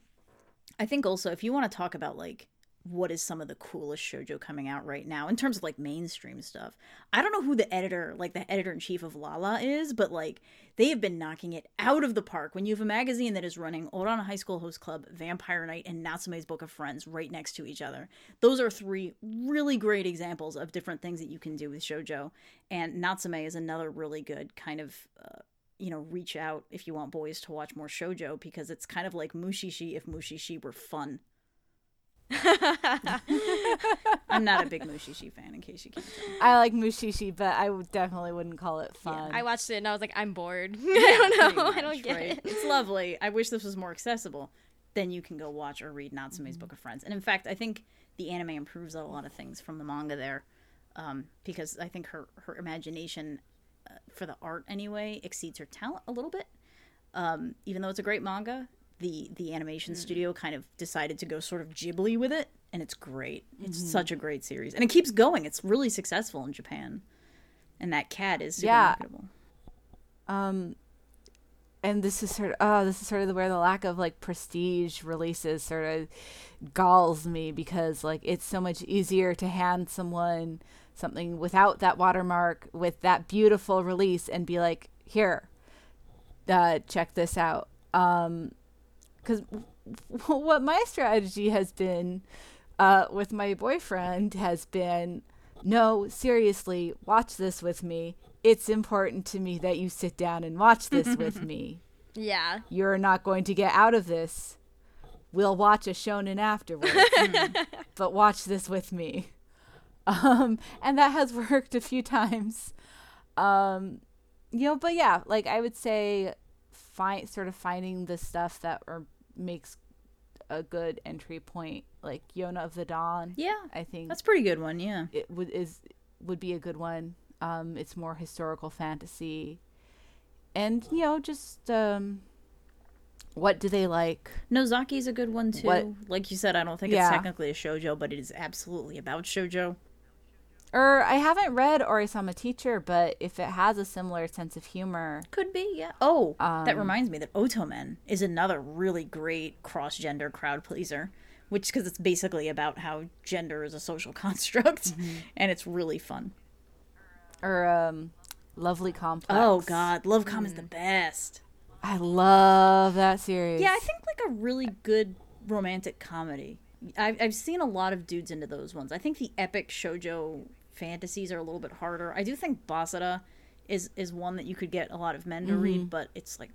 I think also if you want to talk about like what is some of the coolest shojo coming out right now in terms of like mainstream stuff. I don't know who the editor, like the editor in chief of Lala is, but like they have been knocking it out of the park. When you have a magazine that is running Ouran High School Host Club, Vampire Knight, and Natsume's Book of Friends right next to each other, those are three really great examples of different things that you can do with shojo. And Natsume is another really good kind of. Uh, you know, reach out if you want boys to watch more shojo because it's kind of like Mushishi if Mushishi were fun. I'm not a big Mushishi fan, in case you can't tell. I like Mushishi, but I definitely wouldn't call it fun. I watched it and I was like, I'm bored. I don't know. I don't get right? it. It's lovely. I wish this was more accessible. Then you can go watch or read Natsume's Book of Friends. And in fact, I think the anime improves on a lot of things from the manga there, um, because I think her her imagination uh, for the art anyway exceeds her talent a little bit. Um, even though it's a great manga, the the animation studio kind of decided to go sort of Ghibli with it, and it's great. It's such a great series, and it keeps going. It's really successful in Japan, and that cat is super Yeah. marketable. um and this is sort of oh this is sort of where the lack of like prestige releases sort of galls me because like it's so much easier to hand someone something without that watermark with that beautiful release and be like here uh check this out um because what my strategy has been uh with my boyfriend has been no seriously watch this with me. It's important to me that you sit down and watch this with me. Yeah. you're not going to get out of this. We'll watch a shonen afterwards. But watch this with me. Um and that has worked a few times. Um you know but yeah like i would say find sort of finding the stuff that or makes a good entry point like yona of the dawn Yeah, i think that's a pretty good one. Yeah. it would is would be a good one. Um, it's more historical fantasy, and you know, just um, what do they like? Nozaki's a good one too. What- Like you said, I don't think Yeah. it's technically a shojo, but it is absolutely about shojo. Or I haven't read or Oresama Teacher, but if it has a similar sense of humor, Could be, yeah. Oh, that Um, reminds me that Otomen is another really great cross-gender crowd pleaser, which because it's basically about how gender is a social construct, and it's really fun. or um, Lovely Complex. Oh God, Love Lovecom is the best. I love that series. Yeah, I think like a really good romantic comedy. I've I've seen a lot of dudes into those ones. I think the epic shojo fantasies are a little bit harder. I do think Basara is is one that you could get a lot of men to read, mm-hmm. but it's like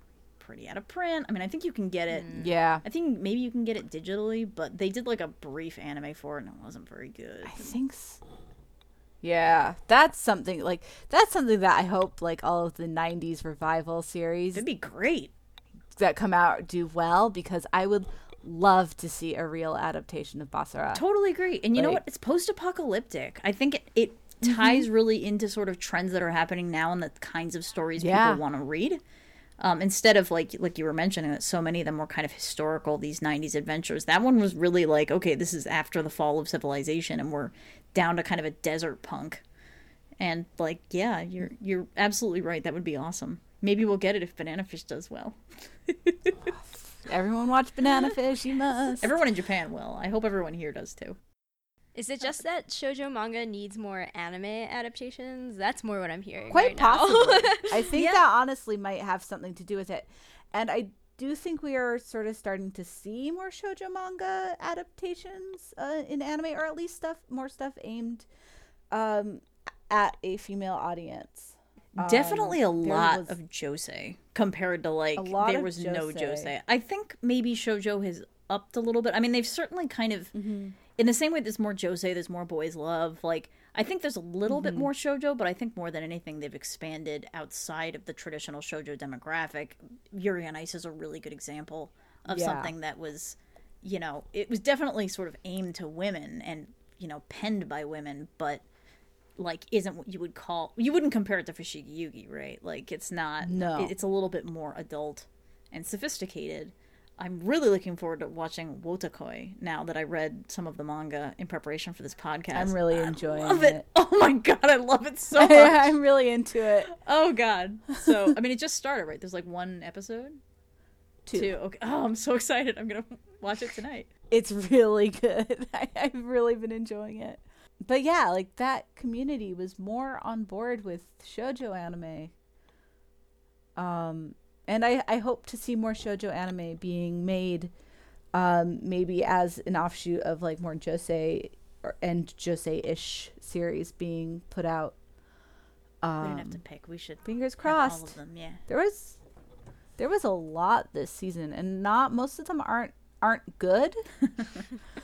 pretty out of print. I mean, I think you can get it. Mm. yeah. I think maybe you can get it digitally, but they did like a brief anime for it, and it wasn't very good. I think. s Yeah, that's something like that's something that I hope like all of the '90s revival series It'd be great. that come out do well because I would love to see a real adaptation of Basara. Totally agree. And you know what? It's post-apocalyptic. I think it, it ties really into sort of trends that are happening now and the kinds of stories Yeah. people want to read. Um, instead of like like you were mentioning that so many of them were kind of historical these 90s adventures that one was really like okay this is after the fall of civilization and we're down to kind of a desert punk and like yeah you're you're absolutely right that would be awesome maybe we'll get it if banana fish does well Everyone watch Banana Fish, you must. everyone in japan will i hope everyone here does too Is it just that shojo manga needs more anime adaptations? That's more what I'm hearing. Quite right now. possibly. I think Yeah. that honestly might have something to do with it. And I do think we are sort of starting to see more shojo manga adaptations uh, in anime, or at least stuff, more stuff aimed um, at a female audience. Definitely a Um, lot was- of josei compared to like there was no josei. josei. I think maybe shojo has upped a little bit. I mean, they've certainly kind of Mm-hmm. in the same way there's more josei, there's more boys love. Like I think there's a little bit Mm-hmm. more shojo, but I think more than anything they've expanded outside of the traditional shojo demographic. Yuri on Ice is a really good example of Yeah. something that was, you know, it was definitely sort of aimed to women and you know penned by women, but like isn't what you would call you wouldn't compare it to Fushigi Yugi, right? Like it's not No. it- it's a little bit more adult and sophisticated. I'm really looking forward to watching Wotakoi now that I read some of the manga in preparation for this podcast. I'm really I enjoying it. it. Oh my god, I love it so much. I'm really into it. oh god. So, I mean it just started, right? There's like one episode. Two. Okay. Oh, I'm so excited. I'm to watch it tonight. it's really good. I, I've really been enjoying it. But yeah, like that community was more on board with shojo anime. Um, and I, I hope to see more shojo anime being made, um, maybe as an offshoot of like more josei or, and josei ish series being put out. Um, we didn't have to pick. We should fingers have all crossed. of them. Yeah. There was there was a lot this season, and not most of them aren't aren't good.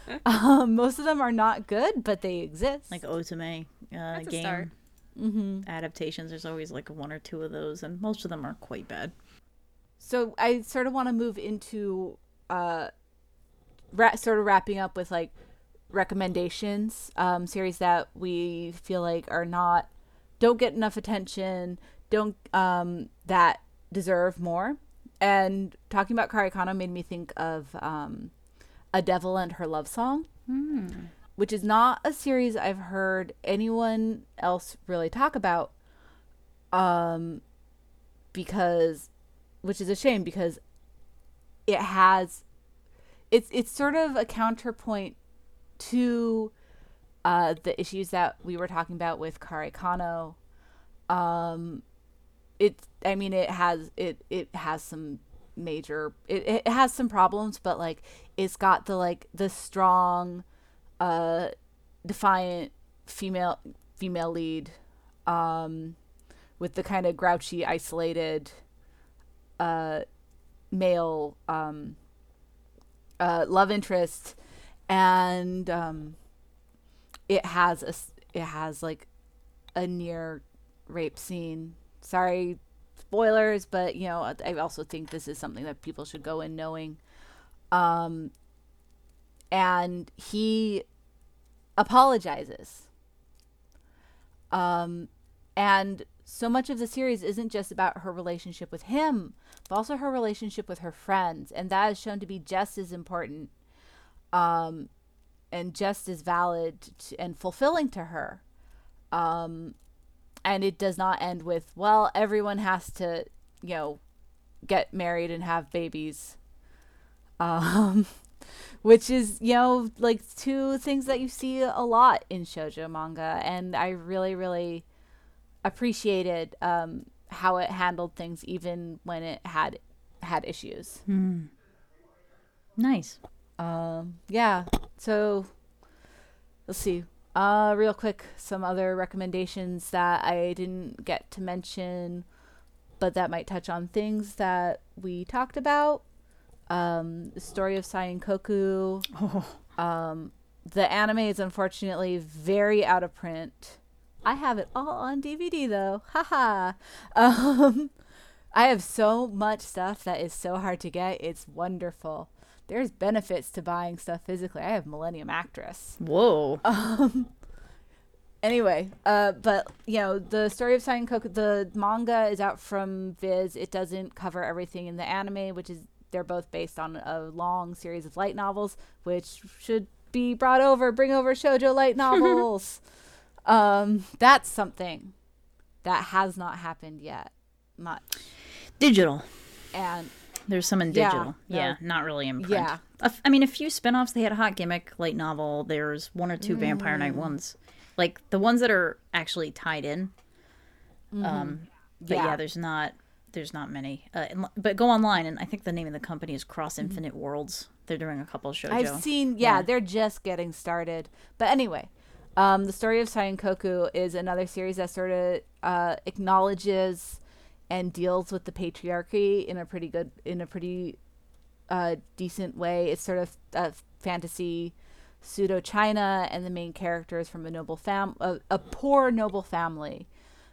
um, most of them are not good, but they exist. Like Otome uh, game start. hmm adaptations. There's always like one or two of those, and most of them are quite bad. So I sort of want to move into uh, ra- sort of wrapping up with like recommendations, um, series that we feel like are not don't get enough attention, don't um that deserve more. And talking about Kare Kano made me think of um, a devil and her love song. which is not a series I've heard anyone else really talk about. Um, because, which is a shame because it has, it's it's sort of a counterpoint to uh, the issues that we were talking about with Kare Kano. Um, it, I mean, it has it it has some major it, it has some problems, but like it's got the like the strong uh defiant female female lead um with the kind of grouchy isolated uh male um uh love interest. And um it has a it has like a near rape scene. Sorry spoilers but you know i also think this is something that people should go in knowing um and he apologizes. Um, and so much of the series isn't just about her relationship with him, but also her relationship with her friends, and that is shown to be just as important, um, and just as valid t- and fulfilling to her. Um, and it does not end with well, everyone has to, you know, get married and have babies. Um, which is you know like two things that you see a lot in shojo manga and i really really appreciated um how it handled things even when it had had issues Nice. um yeah so let's see uh real quick some other recommendations that i didn't get to mention but that might touch on things that we talked about um the story of Saiunkoku Oh, um, the anime is unfortunately very out of print. I have it all on DVD though. Haha. Um, I have so much stuff that is so hard to get. It's wonderful. There's benefits to buying stuff physically. I have Millennium Actress. whoa. Um, anyway, uh, but you know, the story of Saiunkoku, the manga is out from Viz. It doesn't cover everything in the anime, which is they're both based on a long series of light novels, which should be brought over. Bring over shojo light novels. um, that's something that has not happened yet much, Digital. and There's some in Yeah, digital. no. Yeah, not really in print. Yeah. I mean, a few spin-offs. They had a hot gimmick light novel. There's one or two Vampire Mm. Knight ones. Like the ones that are actually tied in. Um, but yeah. Mm-hmm. Yeah. there's not there's not many. Uh, but go online, and I think the name of the company is Cross Mm-hmm. Infinite Worlds. They're doing a couple of shows. I've seen, yeah, Yeah. they're just getting started. But anyway, um, the story of Saiunkoku is another series that sort of uh, acknowledges and deals with the patriarchy in a pretty good, in a pretty uh, decent way. It's sort of a fantasy pseudo China, and the main character is from a noble fam, a, a poor noble family.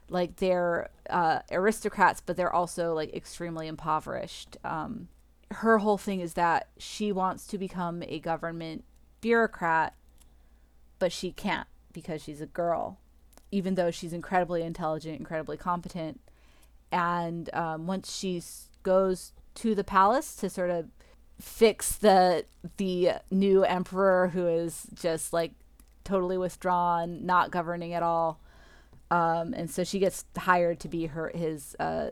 Like they're uh, aristocrats, but they're also like extremely impoverished. Um, her whole thing is that she wants to become a government bureaucrat, but she can't because she's a girl, even though she's incredibly intelligent, incredibly competent. And um, once she goes to the palace to sort of fix the the new emperor who is just like totally withdrawn, not governing at all. Um, and so she gets hired to be her his uh,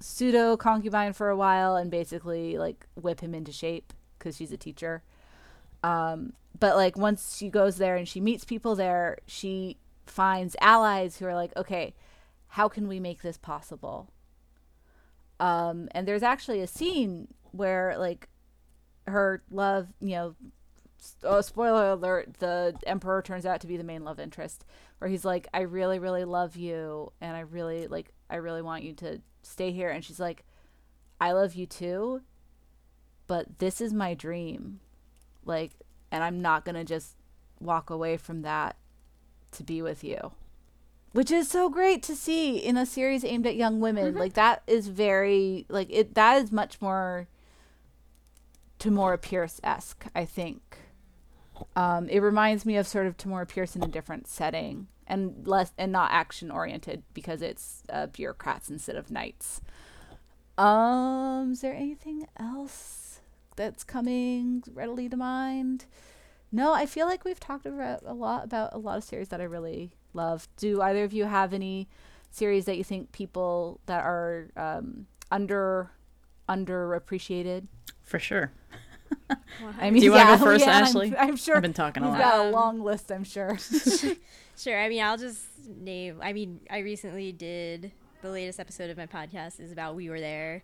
pseudo concubine for a while and basically like whip him into shape because she's a teacher. Um, but like once she goes there and she meets people there, she finds allies who are like, okay, how can we make this possible? Um, and there's actually a scene where like her love, you know, oh, spoiler alert, the emperor turns out to be the main love interest, where he's like, I really, really love you, and I really like, I really want you to stay here, and she's like, I love you too, but this is my dream, like, and I'm not gonna just walk away from that to be with you. Which is so great to see in a series aimed at young women. Like that is very like it that is much more Tamora Pierce esque, I think. Um, it reminds me of sort of Tamora Pierce in a different setting and less and not action oriented because it's uh, bureaucrats instead of knights. Um, is there anything else that's coming readily to mind? No, I feel like we've talked about a lot about a lot of series that I really love. Do either of you have any series that you think people that are um, under underappreciated? For sure. I mean, Do you wanna go first, yeah, I'm- Ashley? I'm, sure I've been talking a we've lot. got a Um, long list. I'm sure. Sure. I mean, I'll just name. I mean, I recently did the latest episode of my podcast is about We Were There,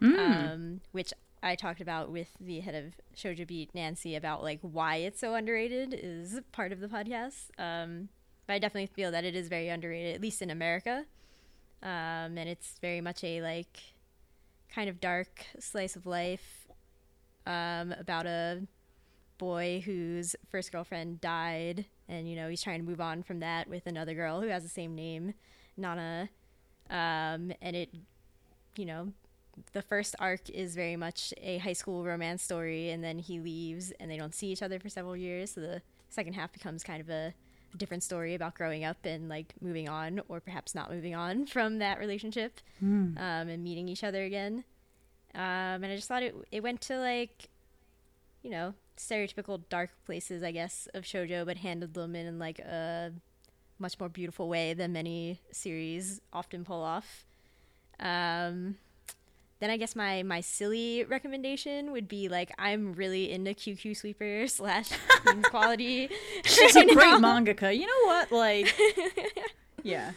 Mm. um, which I talked about with the head of Shoujo Beat, Nancy, about like why it's so underrated is part of the podcast. Um, but I definitely feel that it is very underrated, at least in America. Um, and it's very much a like kind of dark slice of life um, about a boy whose first girlfriend died. And you know he's trying to move on from that with another girl who has the same name nana. Um, and it you know the first arc is very much a high school romance story. And then he leaves and they don't see each other for several years. So the second half becomes kind of a different story about growing up and like moving on or perhaps not moving on from that relationship um, and meeting each other again um, and i just thought it, it went to like you know, stereotypical dark places, I guess, of shojo, but handled them in like a much more beautiful way than many series often pull off. Um, then I guess my my silly recommendation would be like I'm really into QQ Sweeper slash Quality. She's a great mangaka. You know what? Like, yeah.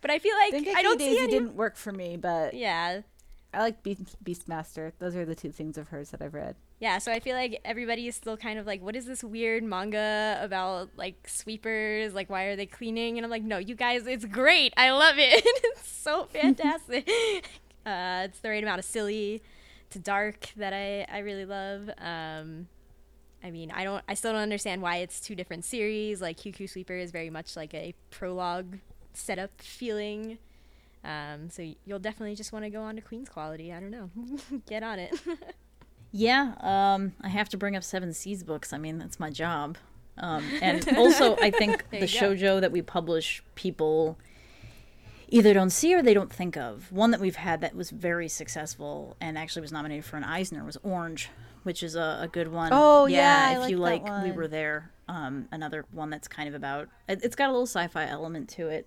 But I feel like Dengeki I don't see Daisy any. didn't work for me, but Yeah, I like Beast, Beastmaster. Those are the two things of hers that I've read. Yeah, so I feel like everybody is still kind of like, what is this weird manga about like sweepers? Like, why are they cleaning? And I'm like, no, you guys, it's great. I love it. it's so fantastic. Uh, it's the right amount of silly to dark that I, I really love. Um, I mean, I don't, I still don't understand why it's two different series. Like, QQ Sweeper is very much like a prologue setup feeling. Um, so you'll definitely just want to go on to Queen's Quality. I don't know. Get on it. Yeah, um, I have to bring up Seven Seas books. I mean, that's my job. Um, and also, I think the go. shojo that we publish, people either don't see or they don't think of. One that we've had that was very successful and actually was nominated for an Eisner was Orange, which is a, a good one. Oh, yeah, I if like you like, we were there. Um, another one that's kind of about. It, it's got a little sci-fi element to it.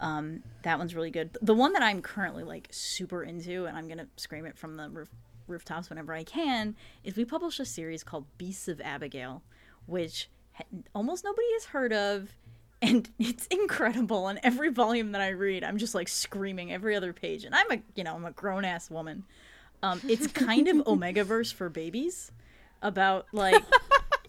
Um, that one's really good. The one that I'm currently like super into, and I'm gonna scream it from the roof, rooftops whenever I can, is we publish a series called Beasts of Abigail, which ha- almost nobody has heard of, and it's incredible. And every volume that I read, I'm just like screaming every other page. And I'm a you know I'm a grown ass woman. Um, it's kind of Omegaverse for babies, about like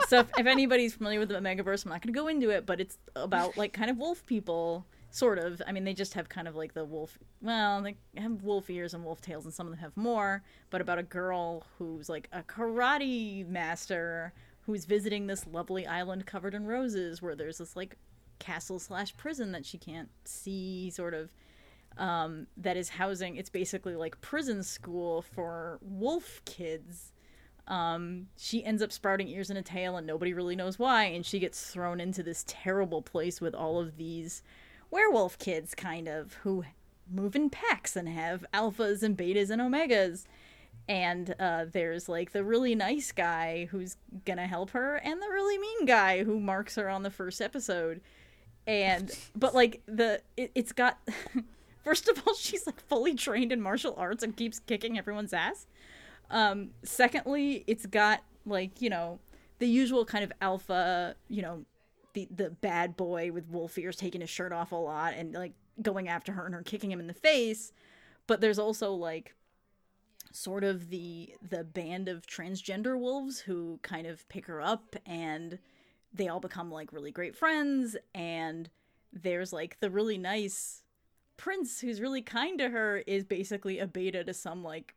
so if, if anybody's familiar with the Omegaverse, I'm not going to go into it, but it's about like kind of wolf people, sort of. I mean, they just have kind of like the wolf. Well, they have wolf ears and wolf tails, and some of them have more. But about a girl who's like a karate master who's visiting this lovely island covered in roses, where there's this like castle slash prison that she can't see, sort of um, that is housing. It's basically like prison school for wolf kids. Um, she ends up sprouting ears and a tail, and nobody really knows why. And she gets thrown into this terrible place with all of these werewolf kids, kind of, who move in packs and have alphas and betas and omegas. And uh, there's like the really nice guy who's gonna help her, and the really mean guy who marks her on the first episode. And but like the it, it's got First of all, she's like fully trained in martial arts and keeps kicking everyone's ass. Um, secondly, it's got like, you know, the usual kind of alpha, you know, the the bad boy with wolf ears taking his shirt off a lot and like going after her and her kicking him in the face. But there's also like sort of the the band of transgender wolves who kind of pick her up and they all become like really great friends and there's like the really nice prince who's really kind to her is basically a beta to some like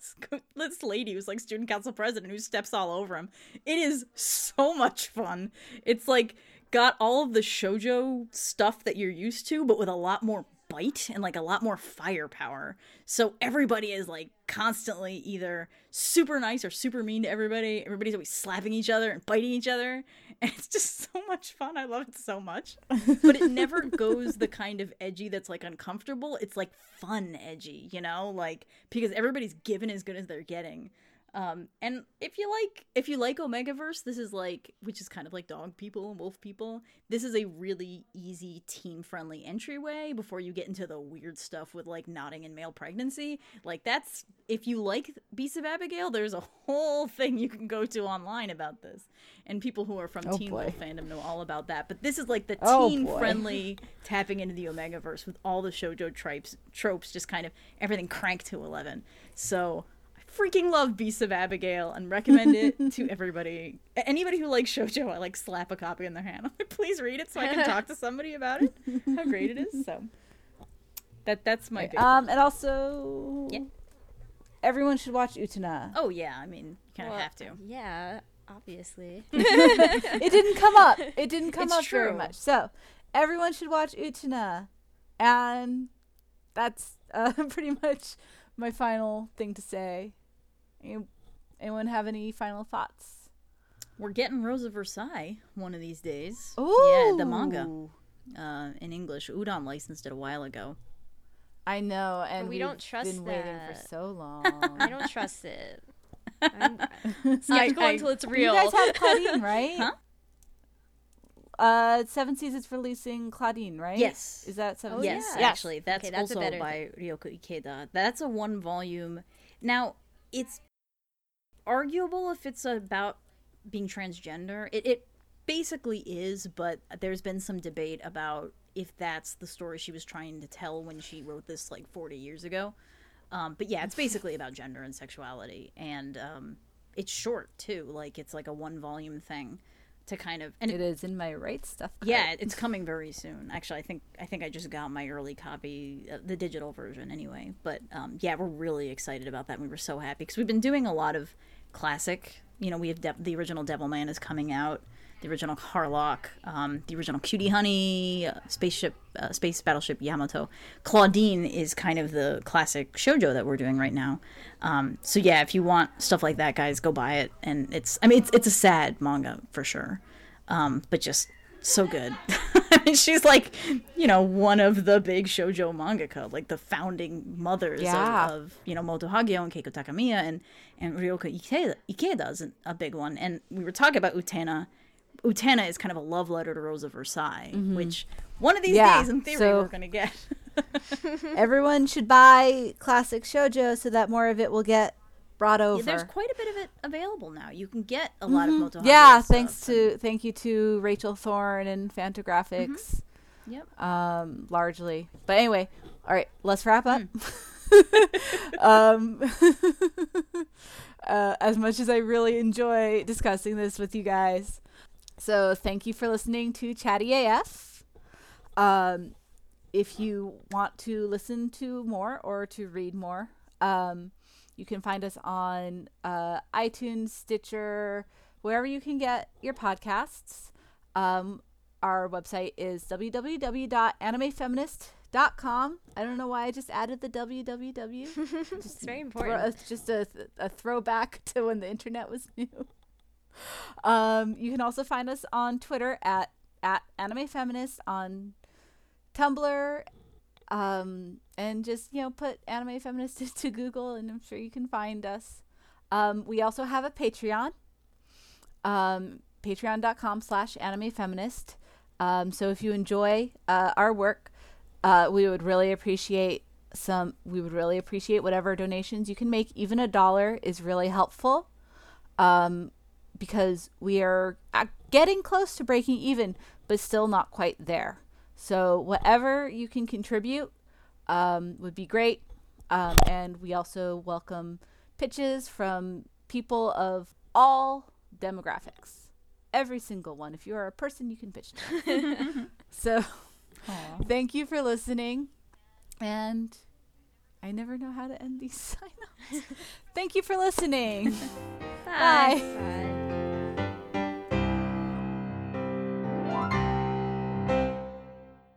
this lady who's like student council president who steps all over him. It is so much fun. It's like got all of the shojo stuff that you're used to, but with a lot more bite and like a lot more firepower. So everybody is like constantly either super nice or super mean to everybody. Everybody's always slapping each other and biting each other. And it's just so much fun. I love it so much. But it never goes the kind of edgy that's like uncomfortable. It's like fun edgy, you know? Like because everybody's given as good as they're getting. Um, and if you like if you like Omegaverse, this is like which is kind of like dog people and wolf people. This is a really easy team friendly entryway before you get into the weird stuff with like nodding and male pregnancy. Like that's if you like Beasts of Abigail, there's a whole thing you can go to online about this. And people who are from Oh, Teen boy. Wolf fandom know all about that. But this is like the Oh, teen boy. friendly tapping into the Omegaverse with all the shoujo tropes tropes just kind of everything cranked to eleven. So freaking love Beasts of Abigail and recommend it to everybody. Anybody who likes shoujo, I like slap a copy in their hand. I'm like, please read it so I can talk to somebody about it. How great it is. So that that's my big. Um, and also, Yeah. everyone should watch Utena. oh yeah, I mean, you kind of Well, have to. Yeah, obviously. it didn't come up. It didn't come It's up very much. So everyone should watch Utena, and that's uh, pretty much my final thing to say. Any- Anyone have any final thoughts? We're getting Rose of Versailles one of these days. Ooh, Yeah, the manga uh, in English. Udon licensed it a while ago. I know, and we we've don't trust been waiting for so long. I don't trust it. I'm skeptical I- until it's real. You real. guys have Claudine, right? Huh? Uh, Seven Seasons releasing Claudine, right? Yes. Is that Seven? Oh, yes, yeah. actually, that's, Okay, that's a also better by Riyoko Ikeda. That's a one volume. Now, it's arguable if it's about being transgender. It, it basically is, but there's been some debate about if that's the story she was trying to tell when she wrote this like 40 years ago. Um, but yeah, it's basically about gender and sexuality, and um, it's short too. Like it's like a one volume thing to kind of and It is in my right stuff. yeah, it's coming very soon. Actually, I think I think I just got my early copy, uh, the digital version, anyway. But um, yeah, we're really excited about that. We were so happy because we've been doing a lot of classic. You know, we have De- the original Devilman is coming out, the original Harlock, um, the original Cutie Honey, uh, spaceship, uh, space battleship Yamato. Claudine is kind of the classic shojo that we're doing right now. Um, so yeah, if you want stuff like that, guys, go buy it. And it's, I mean, it's it's a sad manga for sure, um, but just so good. I mean, she's like, you know, one of the big shojo mangaka, like the founding mothers Yeah. of, of, you know, Moto Hagio and Keiko Takemiya and, and Riyoko Ikeda, Ikeda's a big one. And we were talking about Utena. Utena is kind of a love letter to Rose of Versailles, which one of these Yeah, days, in theory, so- we're going to get. Everyone should buy classic shojo so that more of it will get brought over. Yeah, there's quite a bit of it available now. You can get a lot of Moto Yeah, stuff, thanks to thank you to Rachel Thorn and Fantagraphics, Yep. um, largely. But anyway, all right, let's wrap up. Hmm. um, uh, as much as I really enjoy discussing this with you guys, so thank you for listening to Chatty AF. Um, if you want to listen to more or to read more, um, you can find us on uh, iTunes, Stitcher, wherever you can get your podcasts. Um, our website is www.animefeminist.com. I don't know why I just added the www. it's very Throw, important. it's just a, a throwback to when the internet was new. Um, you can also find us on Twitter at at Anime Feminist on Tumblr, um, and just you know put Anime Feminist into Google, and I'm sure you can find us. Um, we also have a Patreon, um, Patreon.com/slash Anime Feminist. Um, so if you enjoy uh, our work, uh, we would really appreciate some. We would really appreciate whatever donations you can make. Even a dollar is really helpful. Because we are uh, getting close to breaking even, but still not quite there. So whatever you can contribute um, would be great. Um, and we also welcome pitches from people of all demographics. Every single one. If you are a person, you can pitch. to. so thank you for listening. And I never know how to end these sign offs. thank you for listening. Bye. Bye.